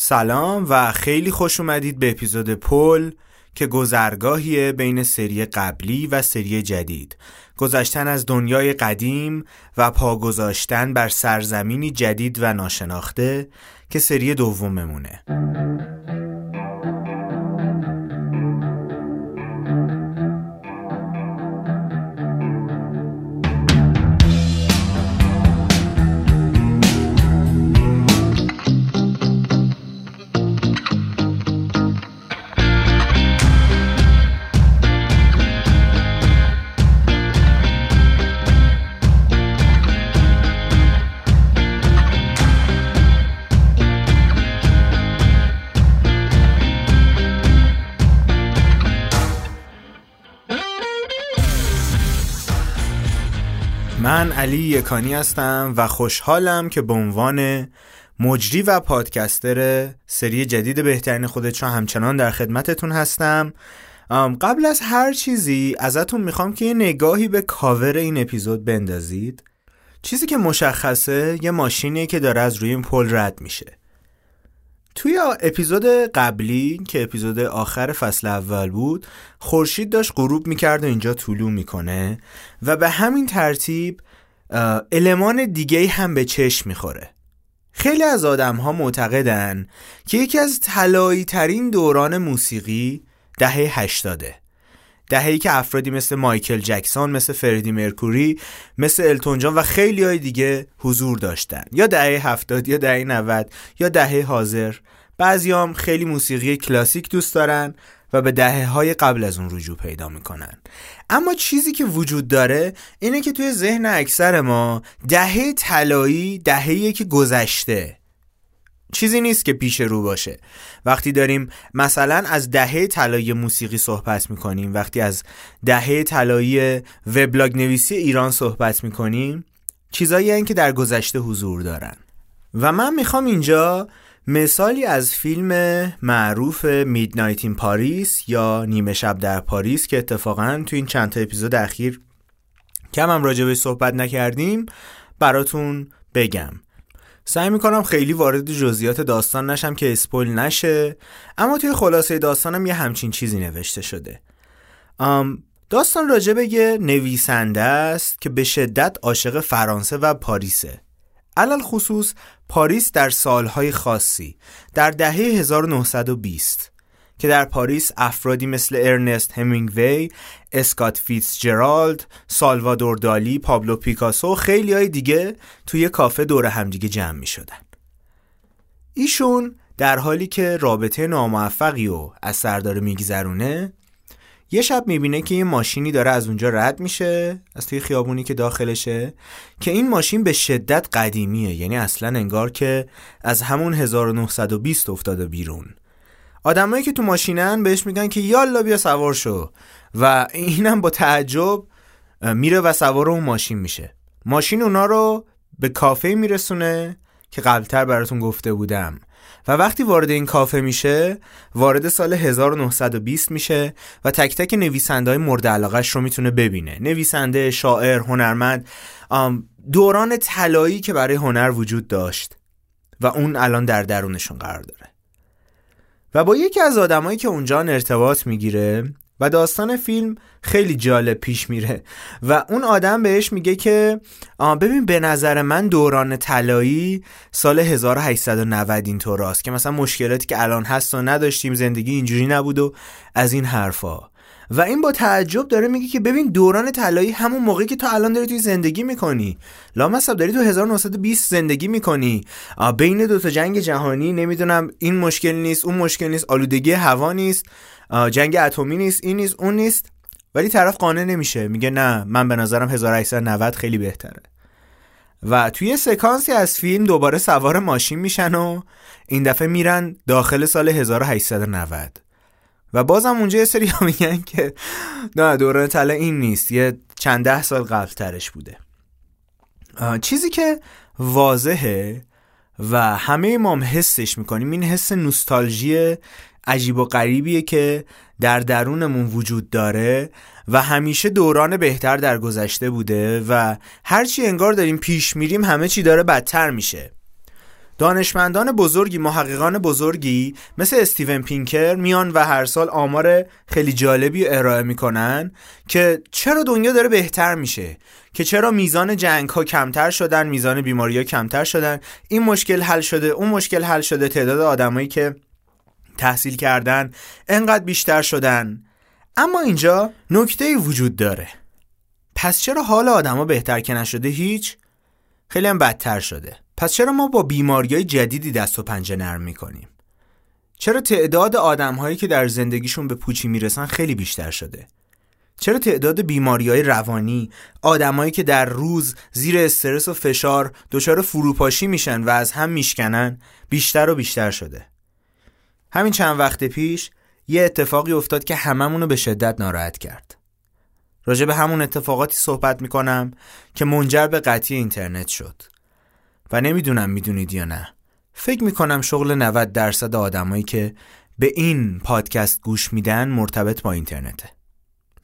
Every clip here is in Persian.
سلام و خیلی خوش اومدید به اپیزود پل که گذرگاهیه بین سری قبلی و سری جدید. گذشتن از دنیای قدیم و پا گذاشتن بر سرزمینی جدید و ناشناخته که سری دوممونه. من علی یکانی هستم و خوشحالم که به عنوان مجری و پادکستر سری جدید بهترین خودت همچنان در خدمتتون هستم. قبل از هر چیزی ازتون می‌خوام که یه نگاهی به کاور این اپیزود بندازید. چیزی که مشخصه یه ماشینیه که داره از روی این پل رد میشه. توی اپیزود قبلی که اپیزود آخر فصل اول بود خورشید داشت غروب می‌کرد و اینجا طولو می‌کنه و به همین ترتیب المان دیگه هم به چشم می‌خوره. خیلی از آدم ها معتقدن که یکی از طلایی ترین دوران موسیقی دهه هشتاده. دهه‌ای که افرادی مثل مایکل جکسون مثل فردی مرکوری مثل التون جان و خیلی های دیگه حضور داشتن. یا دهه هفتاد یا دهه 90 یا دهه حاضر. بعضیام خیلی موسیقی کلاسیک دوست دارن و به دهه های قبل از اون رجوع پیدا می‌کنن. اما چیزی که وجود داره اینه که توی ذهن اکثر ما دهه طلایی دهه‌ای که گذشته. چیزی نیست که پیش رو باشه. وقتی داریم مثلا از دهه طلایی موسیقی صحبت می‌کنیم وقتی از دهه طلایی وبلاگ نویسی ایران صحبت می‌کنیم چیزایی این که در گذشته حضور دارن و من می‌خوام اینجا مثالی از فیلم معروف میدنایت این پاریس یا نیمه شب در پاریس که اتفاقا تو این چند تا اپیزود اخیر کم هم راجبه صحبت نکردیم براتون بگم. سعی می‌کنم خیلی وارد جزئیات داستان نشم که اسپول نشه اما توی خلاصه داستانم یه همچین چیزی نوشته شده. داستان راجع به یه نویسنده است که به شدت عاشق فرانسه و پاریسه. علی الخصوص پاریس در سالهای خاصی در دهه 1920 که در پاریس افرادی مثل ارنست همینگوی، اسکات فیتس جرالد، سالوادور دالی، پابلو پیکاسو و خیلی های دیگه توی کافه دور همدیگه جمع می شدن. ایشون در حالی که رابطه ناموفقی و از سر داره میگذرونه یه شب می‌بینه که یه ماشینی داره از اونجا رد میشه از توی خیابونی که داخلشه که این ماشین به شدت قدیمیه یعنی اصلا انگار که از همون 1920 افتاده بیرون آدمایی که تو ماشینن بهش میگن که یالا بیا سوار شو. و اینم با تعجب میره و سوار اون ماشین میشه. ماشین اونا رو به کافه میرسونه که قبلتر براتون گفته بودم. و وقتی وارد این کافه میشه وارد سال 1920 میشه و تک تک نویسنده های مورد علاقش رو می‌تونه ببینه. نویسنده، شاعر، هنرمند دوران طلایی که برای هنر وجود داشت. و اون الان در درونشون قرار داره. و با یکی از آدمایی که اونجا ارتباط می‌گیره و داستان فیلم خیلی جالب پیش میره و اون آدم بهش میگه که ببین به نظر من دوران طلایی سال 1890 اینطور است که مثلا مشکلاتی که الان هست و نداشتیم زندگی اینجوری نبود و از این حرفا. و این با تعجب داره میگه که ببین دوران طلایی همون موقعی که تو الان داری توی زندگی می‌کنی. لامصب داری تو 1920 زندگی می‌کنی. بین دو تا جنگ جهانی نمی‌دونم این مشکل نیست اون مشکل نیست آلودگی هوا نیست جنگ اتمی نیست این نیست اون نیست. ولی طرف قانع نمیشه. میگه نه من به نظرم 1890 خیلی بهتره. و توی سکانسی از فیلم دوباره سوار ماشین میشن و این دفعه میرن داخل سال 1890 و بازم اونجا یه سری ها میگن که نه دوران طلا این نیست یه چند ده سال قبل ترش بوده. چیزی که واضحه و همه ما هم حسش می‌کنیم این حس نوستالژی عجیب و غریبیه که در درونمون وجود داره و همیشه دوران بهتر در گذشته بوده و هرچی انگار داریم پیش میریم همه چی داره بدتر میشه. دانشمندان بزرگی محققان بزرگی مثل استیون پینکر میان و هر سال آمار خیلی جالبی ارائه می‌کنن که چرا دنیا داره بهتر میشه؟ که چرا میزان جنگ ها کمتر شدن میزان بیماری ها کمتر شدن؟ این مشکل حل شده اون مشکل حل شده تعداد آدمایی که تحصیل کردن انقدر بیشتر شدن. اما اینجا نکته وجود داره. پس چرا حال آدما بهتر که نشده؟ هیچ. خیلی هم بدتر شده. پس چرا ما با بیماری جدیدی دست و پنجه نرم می‌کنیم؟ چرا تعداد آدم هایی که در زندگیشون به پوچی می‌رسن خیلی بیشتر شده؟ چرا تعداد بیماری های روانی آدمایی که در روز زیر استرس و فشار دچار فروپاشی میشن و از هم میشکنن بیشتر و بیشتر شده؟ همین چند وقت پیش یه اتفاقی افتاد که هممونو به شدت ناراحت کرد. راجع به همون اتفاقاتی صحبت می‌کنم که منجر به قطعی اینترنت شد. و نمی‌دونم می‌دونید یا نه. فکر می‌کنم شغل 90 درصد آدمایی که به این پادکست گوش میدن مرتبط با اینترنته.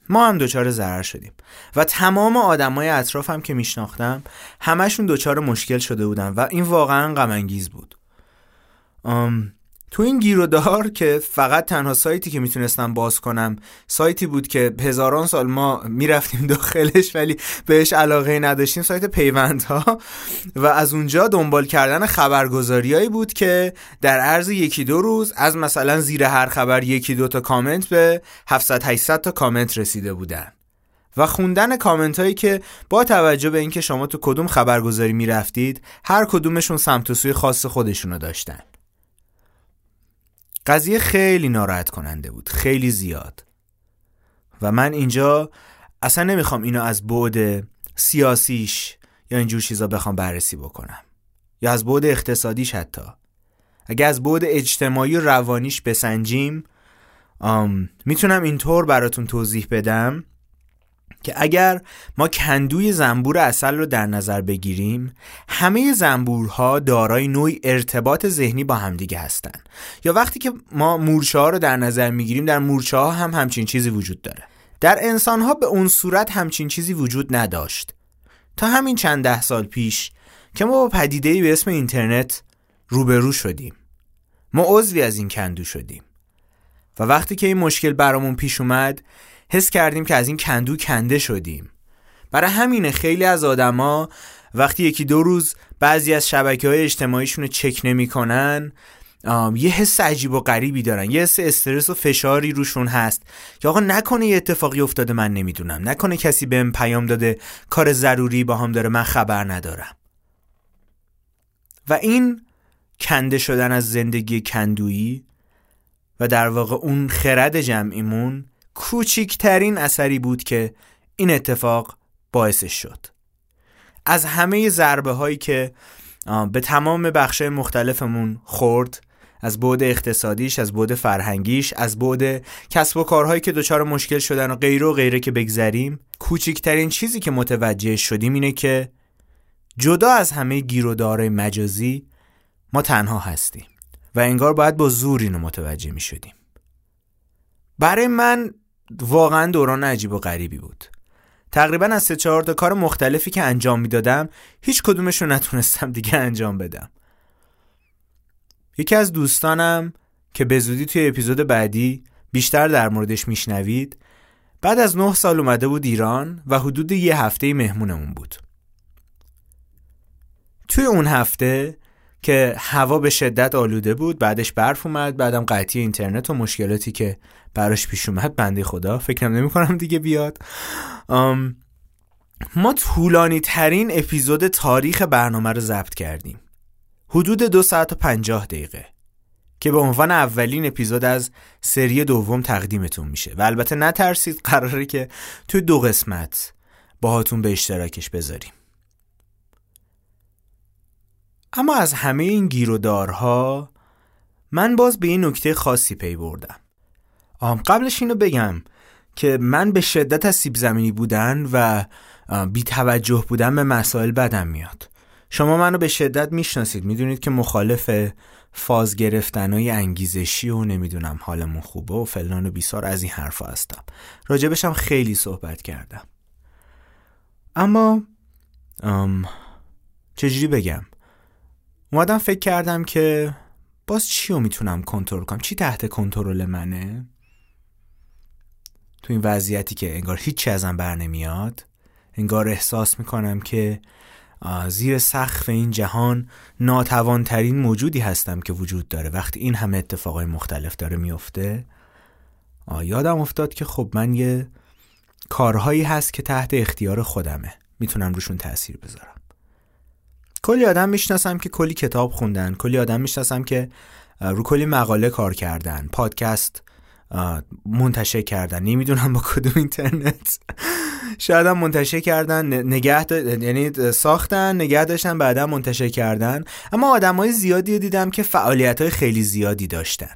ما هم دچار ضرر شدیم و تمام آدمای اطرافم که میشناختم همشون دچار مشکل شده بودن و این واقعا غم بود. تو این گیرودار که فقط تنها سایتی که می‌تونستم باز کنم سایتی بود که هزاران سال ما می‌رفتیم داخلش ولی بهش علاقه نداشتیم سایت پیوندها. و از اونجا دنبال کردن خبرگزاریایی بود که در عرض یکی دو روز از مثلا زیر هر خبر یکی دو تا کامنت به 700 800 تا کامنت رسیده بودن. و خوندن کامنت هایی که با توجه به اینکه شما تو کدوم خبرگزاری می‌رفتید هر کدومشون سمت و سوی خاص خودشونو داشتن. قضیه خیلی ناراحت کننده بود خیلی زیاد. و من اینجا اصلا نمی‌خوام اینو از بعد سیاسیش یا اینجور چیزا بخوام بررسی بکنم. یا از بعد اقتصادیش حتی. اگه از بعد اجتماعی و روانیش بسنجیم می‌تونم اینطور براتون توضیح بدم. که اگر ما کندوی زنبور اصل رو در نظر بگیریم همه زنبورها دارای نوعی ارتباط ذهنی با همدیگه هستند یا وقتی که ما مورچه ها رو در نظر می‌گیریم در مورچه ها هم همچین چیزی وجود داره. در انسان ها به اون صورت همچین چیزی وجود نداشت. تا همین چند ده سال پیش که ما با پدیده به اسم اینترنت روبرو شدیم. ما عضوی از این کندو شدیم. و وقتی که این مشکل برامون پیش اومد حس کردیم که از این کندو کنده شدیم. برای همینه خیلی از آدما وقتی یکی دو روز بعضی از شبکه های اجتماعیشون رو چک نمی‌کنن یه حس عجیب و غریبی دارن یه حس استرس و فشاری روشون هست که آقا نکنه یه اتفاقی افتاده من نمی‌دونم نکنه کسی بهم پیام داده کار ضروری با هم داره من خبر ندارم. و این کنده شدن از زندگی کندویی و در واقع اون خرد جمعیمون کوچیکترین اثری بود که این اتفاق باعثش شد. از همه ضربه هایی که به تمام بخش مختلفمون خورد از بعد اقتصادیش از بعد فرهنگیش از بعد کسب و کارهایی که دچار مشکل شدن و غیره و غیره که بگذریم کوچکترین چیزی که متوجه شدیم اینه که جدا از همه گیرودار مجازی ما تنها هستیم و انگار باید با زور اینو متوجه می شدیم برای من واقعا دوران عجیب و غریبی بود. تقریبا از سه چهار تا کار مختلفی که انجام می‌دادم هیچ کدومش رو نتونستم دیگه انجام بدم. یکی از دوستانم که به زودی توی اپیزود بعدی بیشتر در موردش میشنوید بعد از نه سال اومده بود ایران و حدود یه هفته مهمونمون بود. توی اون هفته که هوا به شدت آلوده بود بعدش برف اومد بعدم قطعی اینترنت و مشکلاتی که براش پیش اومد بنده خدا فکرم نمی کنم دیگه بیاد. ما طولانی ترین اپیزود تاریخ برنامه رو ضبط کردیم. حدود دو ساعت و پنجاه دقیقه که به عنوان اولین اپیزود از سری دوم تقدیمتون میشه. و البته نترسید قراره که توی دو قسمت باهاتون به اشتراکش بذاریم. اما از همه این گیرودارها من باز به این نکته خاصی پی بردم. قبلش اینو بگم که من به شدت از سیب زمینی بودن و بی توجه بودن به مسائل بدم میاد. شما منو به شدت می‌شناسید. می‌دونید که مخالف فاز گرفتن های انگیزشی و نمی‌دونم حالمون خوبه و فلان و بیسار از این حرفا هستم. راجبشم خیلی صحبت کردم. اما چجوری بگم؟ اومدم فکر کردم که باز چی رو می‌تونم کنترل کنم؟ چی تحت کنترل منه؟ تو این وضعیتی که انگار هیچی ازم بر نمیاد انگار احساس می‌کنم که زیر سقف این جهان ناتوانترین موجودی هستم که وجود داره. وقتی این همه اتفاقای مختلف داره میفته یادم افتاد که خب من یه کارهایی هست که تحت اختیار خودمه. می‌تونم روشون تاثیر بذارم. کلی آدم می‌شناسم که کلی کتاب خوندن کلی آدم می‌شناسم که رو کلی مقاله کار کردن پادکست منتشر کردن. نمی‌دونم با کدوم اینترنت. شاید هم منتشر کردن نگه یعنی ساختن نگه داشتن بعدا منتشر کردن. اما آدم های زیادی دیدم که فعالیت های خیلی زیادی داشتن.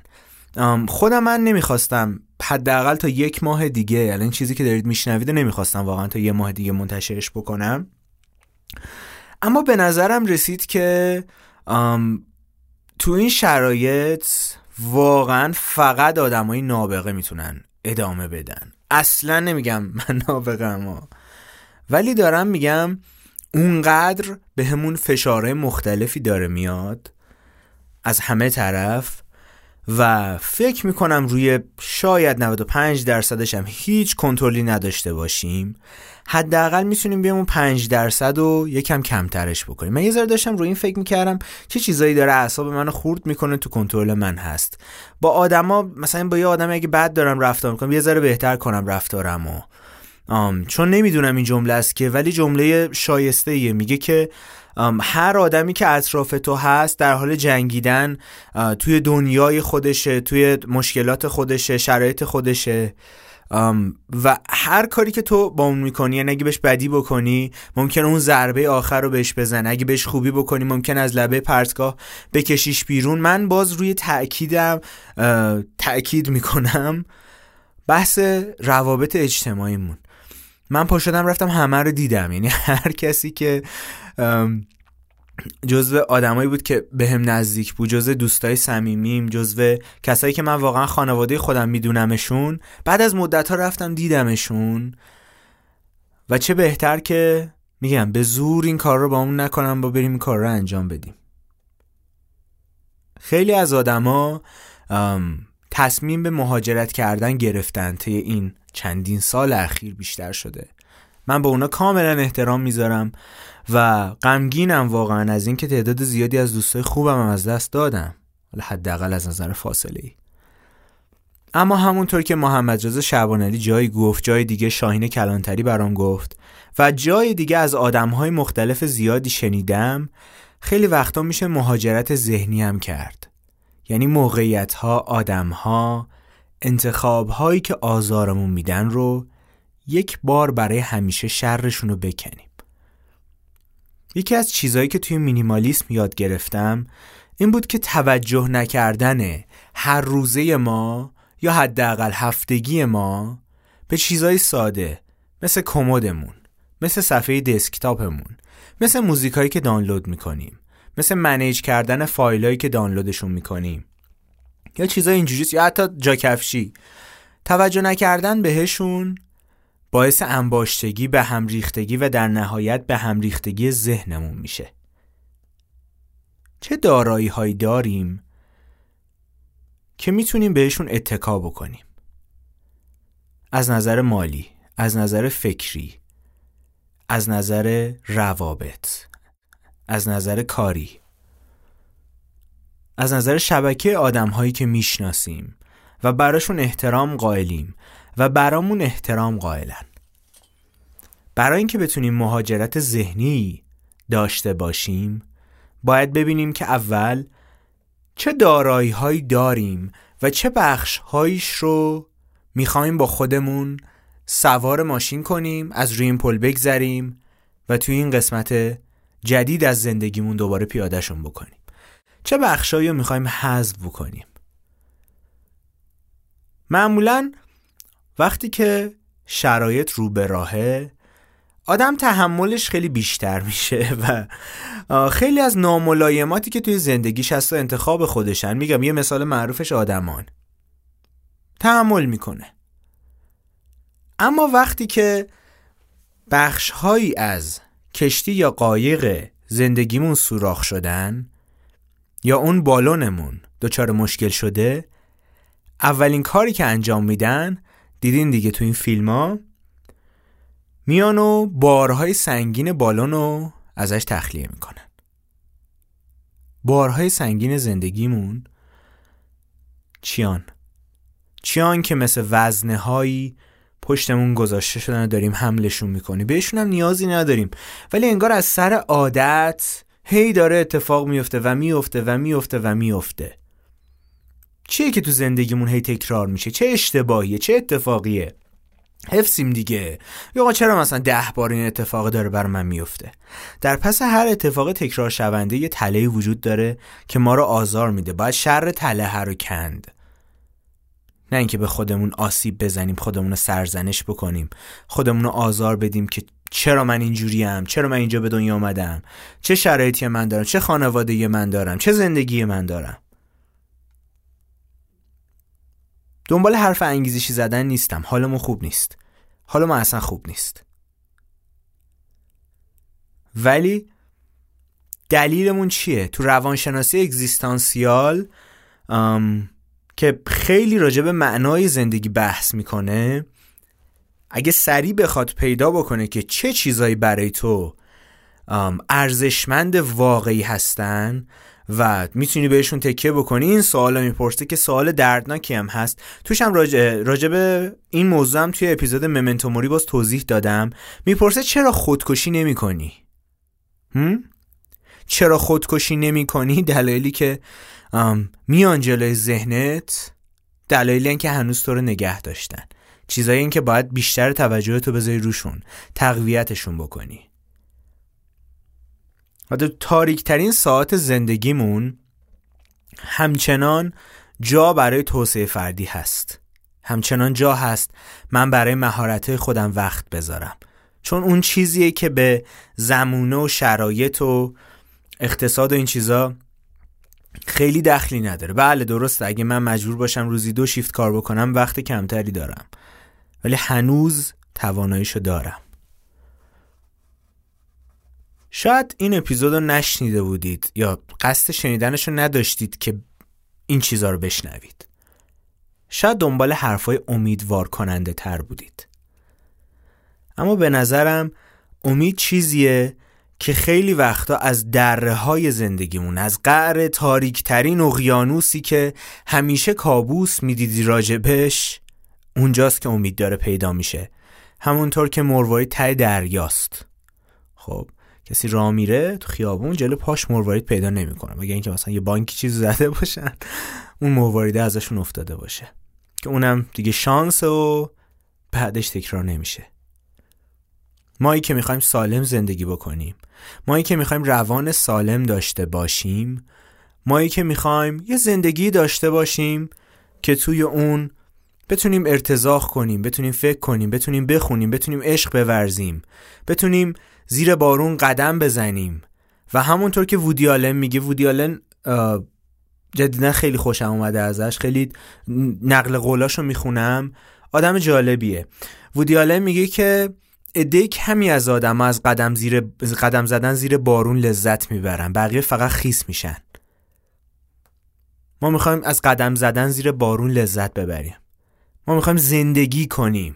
خودم من نمی‌خواستم حداقل تا یک ماه دیگه یعنی چیزی که دارید میشنوید نمی‌خواستم واقعا تا یه ماه دیگه منتشرش بکنم. اما به نظرم رسید که تو این شرایط واقعا فقط آدمای نابغه می‌تونن ادامه بدن. اصلا نمیگم من نابغه ولی دارم میگم اونقدر به همون فشاره مختلفی داره میاد از همه طرف و فکر می‌کنم روی شاید 95 درصدش هم هیچ کنترلی نداشته باشیم. حداقل می‌تونیم بیام اون 5 درصد رو یکم کمترش بکنیم. من یه ذره داشتم روی این فکر می‌کردم چه چیزایی داره اعصاب منو خورد می‌کنه تو کنترل من هست. با آدما مثلا با یه آدمی اگه بد دارم رفتار می‌کنم یه ذره بهتر کنم رفتارمو. آم چون نمی‌دونم این جمله است که ولی جمله شایسته ایه میگه که هر آدمی که اطراف تو هست در حال جنگیدن توی دنیای خودشه توی مشکلات خودشه شرایط خودشه. و هر کاری که تو با اون می‌کنی یعنی اگه بهش بدی بکنی ممکن اون ضربه آخر رو بهش بزن اگه بهش خوبی بکنی ممکن از لبه پرتگاه بکشیش بیرون. من باز روی تأکیدم تأکید می‌کنم بحث روابط اجتماعیمون. من پا شدم رفتم همه رو دیدم. یعنی هر کسی که جزو آدمایی بود که به هم نزدیک بود جزو دوستای صمیمیم جزو کسایی که من واقعا خانواده خودم میدونمشون. بعد از مدت ها رفتم دیدمشون. و چه بهتر که میگم به زور این کار رو با اون نکنم با بریم این کار رو انجام بدیم. خیلی از آدما تصمیم به مهاجرت کردن گرفتن طی این چندین سال اخیر بیشتر شده. من به اونا کاملا احترام می‌ذارم و غمگینم واقعا از اینکه تعداد زیادی از دوستای خوبم از دست دادم. حداقل از نظر فاصله ای اما همونطور که محمد رضا شعبان جایی گفت جای دیگه شاهین کلانتری برام گفت و جای دیگه از آدمهای مختلف زیادی شنیدم خیلی وقتا میشه مهاجرت ذهنی هم کرد. یعنی موقعیت ها آدم ها انتخاب هایی که آزارمون میدن رو یک بار برای همیشه شرشون رو بکنیم. یکی از چیزهایی که توی مینیمالیسم یاد گرفتم این بود که توجه نکردن هر روزه ما یا حداقل هفتگی ما به چیزهای ساده مثل کمدمون مثل صفحه دسکتاپمون مثل موزیکایی که دانلود می‌کنیم مثل منیج کردن فایلایی که دانلودشون می‌کنیم یا چیزای اینجوری یا حتی جاکفشی. توجه نکردن بهشون باعث انباشتگی به هم ریختگی و در نهایت به هم ریختگی ذهنمون میشه. چه دارایی هایی داریم که می‌تونیم بهشون اتکا بکنیم؟ از نظر مالی از نظر فکری از نظر روابط از نظر کاری از نظر شبکه آدم هایی که می‌شناسیم و براشون احترام قائلیم و برامون احترام قائلن. برای اینکه بتونیم مهاجرت ذهنی داشته باشیم باید ببینیم که اول چه دارایی هایی داریم و چه بخش هایش رو می‌خوایم با خودمون سوار ماشین کنیم از روی این پل بگذریم و توی این قسمت جدید از زندگیمون دوباره پیادهشون بکنیم. چه بخشایی رو می‌خوایم حذف بکنیم؟ معمولا وقتی که شرایط رو به راهه آدم تحملش خیلی بیشتر میشه و خیلی از ناملایماتی که توی زندگیش هست و انتخاب خودشن میگم یه مثال معروفش آدمان. تحمل می‌کنه. اما وقتی که بخشهایی از کشتی یا قایق زندگیمون سوراخ شدن یا اون بالونمون دچار مشکل شده اولین کاری که انجام میدن دیدین دیگه تو این فیلم ها میان و بارهای سنگین بالون رو ازش تخلیه می‌کنن. بارهای سنگین زندگیمون چیان؟ چیان که مثل وزنه هایی پشتمون گذاشته شدن و داریم حملشون می‌کنیم. بهشون هم نیازی نداریم. ولی انگار از سر عادت هی داره اتفاق میفته و میفته و میفته و میفته چیه که تو زندگیمون هی تکرار میشه؟ چه اشتباهیه؟ چه اتفاقیه؟ حفظیم دیگه. یا چرا مثلا ده بار این اتفاق داره بر من میفته؟ در پس هر اتفاق تکرار شونده یه تله وجود داره که ما رو آزار میده. باید شر تله رو کند. نه اینکه به خودمون آسیب بزنیم خودمون رو سرزنش بکنیم خودمون رو آزار بدیم که چرا من اینجوریم چرا من اینجا به دنیا آمدم؟ چه شرایطی من دارم؟ چه خانواده من دارم؟ چه زندگی من دارم؟ دنبال حرف انگیزشی زدن نیستم. حالمون خوب نیست. حالمون اصلا خوب نیست. ولی دلیلمون چیه؟ تو روانشناسی اگزیستانسیال که خیلی راجع به معنای زندگی بحث می‌کنه اگه سریع بخواد پیدا بکنه که چه چیزایی برای تو ارزشمند واقعی هستن و می‌تونی بهشون تکیه بکنی. این سوال می‌پرسه که سوال دردناکی هم هست. توش هم راجع, به این موضوع هم توی اپیزود ممنتو موری باز توضیح دادم. می‌پرسه چرا خودکشی نمی کنی؟ چرا خودکشی نمی کنی؟ دلایلی که میان جلوی ذهنت دلایلی که هنوز تو رو نگه داشتن. چیزایی این که باید بیشتر توجه تو بذاری روشون تقویتشون بکنی. و تاریک ترین ساعت زندگیمون همچنان جا برای توسعه فردی هست. همچنان جا هست من برای مهارت خودم وقت بذارم. چون اون چیزیه که به زمونه و شرایط و اقتصاد و این چیزا خیلی دخلی نداره. بله درسته. اگه من مجبور باشم روزی دو شیفت کار بکنم وقت کمتری دارم. ولی هنوز تواناییشو دارم. شاید این اپیزود رو نشنیده بودید یا قصد شنیدنش رو نداشتید که این چیزها رو بشنوید. شاید دنبال حرفای امیدوار کننده تر بودید. اما به نظرم امید چیزیه که خیلی وقتا از دره های زندگیمون از قعر تاریکترین اقیانوسی که همیشه کابوس می‌دیدی راجبش اونجاست که امید داره پیدا میشه. همونطور که مروارید ته دریاست. خب کسی راه میره تو خیابون جلو پاش مروارید پیدا نمی‌کنه. مگه اینکه مثلا یه بانکی چیز زده باشن اون مرواریده ازشون افتاده باشه. که اونم دیگه شانس و بعدش تکرار نمیشه. مایی که می‌خوایم سالم زندگی بکنیم. مایی که می‌خوایم روان سالم داشته باشیم. مایی که می‌خوایم یه زندگی داشته باشیم که توی اون بتونیم ارتزاق کنیم بتونیم فکر کنیم بتونیم بخونیم بتونیم عشق بورزیم. بتونیم زیر بارون قدم بزنیم. و همونطور که وودیالن میگه وودیالن جدیدا خیلی خوشم اومده ازش. خیلی نقل قولاشو می‌خونم. آدم جالبیه. وودیالن میگه که عده کمی از آدم از قدم, زیر قدم زدن زیر بارون لذت می‌برن. بقیه فقط خیس میشن. ما می‌خوایم از قدم زدن زیر بارون لذت ببریم. ما می‌خوایم زندگی کنیم.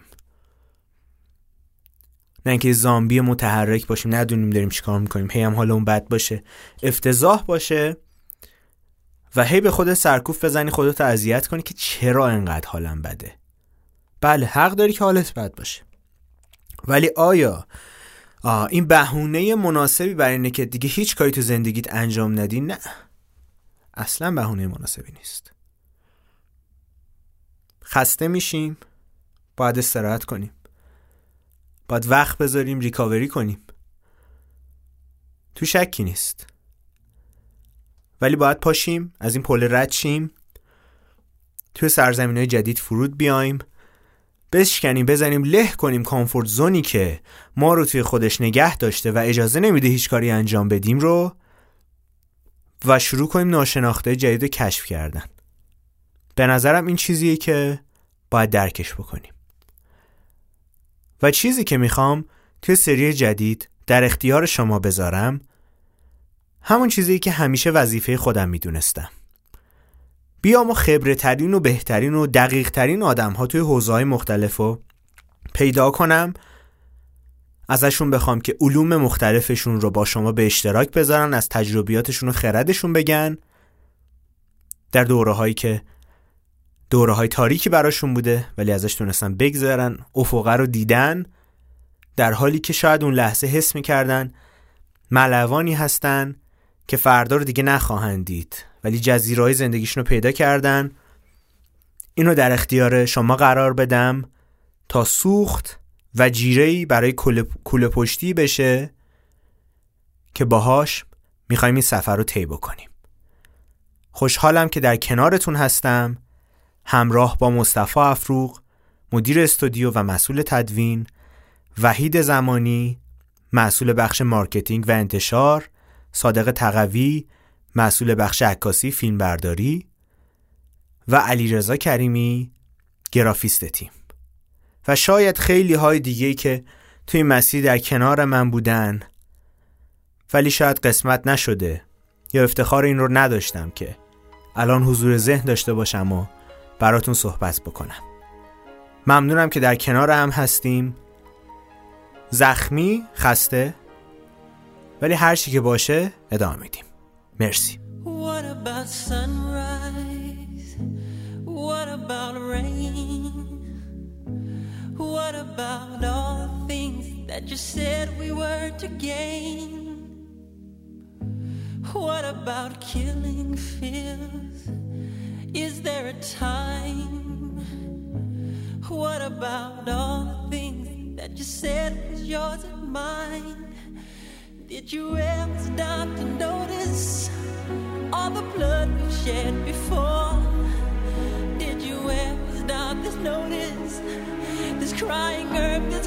نه اینکه زامبی متحرک باشیم ندونیم داریم چیکار می‌کنیم. هی هم حالمون بد باشه. افتضاح باشه و هی به خود سرکوف بزنی خودت اذیت کنی که چرا انقدر حالم بده؟ بله حق داری که حالت بد باشه. ولی آیا این بهونه مناسبی برای اینه که دیگه هیچ کاری تو زندگیت انجام ندی؟ نه. اصلا بهونه مناسبی نیست. خسته میشیم. باید استراحت کنیم. باید وقت بذاریم ریکاوری کنیم. تو شکی نیست. ولی باید پاشیم از این پل رد شیم. توی سرزمین های جدید فرود بیایم. بشکنیم بزنیم له کنیم کامفورت زونی که ما رو توی خودش نگه داشته و اجازه نمیده هیچ کاری انجام بدیم رو و شروع کنیم ناشناخته جدید کشف کردن. به نظرم این چیزیه که باید درکش بکنیم. و چیزی که می‌خوام توی سری جدید در اختیار شما بذارم همون چیزی که همیشه وظیفه خودم می‌دونستم. بیام و خبره ترین و بهترین و دقیق ترین آدم ها توی حوزه مختلف رو پیدا کنم ازشون بخوام که علوم مختلفشون رو با شما به اشتراک بذارن از تجربیاتشون و خردشون بگن. در دوره هایی که دوره های تاریکی براشون بوده ولی ازش تونستن بگذارن افقه رو دیدن در حالی که شاید اون لحظه حس می‌کردن ملوانی هستن که فردا رو دیگه نخواهند دید ولی جزیرهای زندگیشون رو پیدا کردن. اینو در اختیار شما قرار بدم تا سوخت و جیرهی برای کوله پشتی بشه که باهاش می‌خوایم این سفر رو طی بکنیم. خوشحالم که در کنارتون هستم. همراه با مصطفی افروغ مدیر استودیو و مسئول تدوین وحید زمانی مسئول بخش marketing و انتشار صادق تقوی مسئول بخش عکاسی فیلمبرداری و علیرضا کریمی گرافیست تیم. و شاید خیلی های دیگه که توی مسیر در کنار من بودن ولی شاید قسمت نشده یا افتخار این رو نداشتم که الان حضور ذهن داشته باشم و براتون صحبت بکنم ممنونم که در کنار هم هستیم زخمی خسته ولی هر چی که باشه ادامه میدیم مرسی What about sunrise? What about rain? What about all the things that you said we were to gain? What about killing fears? Is there a time? What about all the things that you said was yours and mine? Did you ever stop to notice all the blood we've shed before? Did you ever stop to notice this crying earth,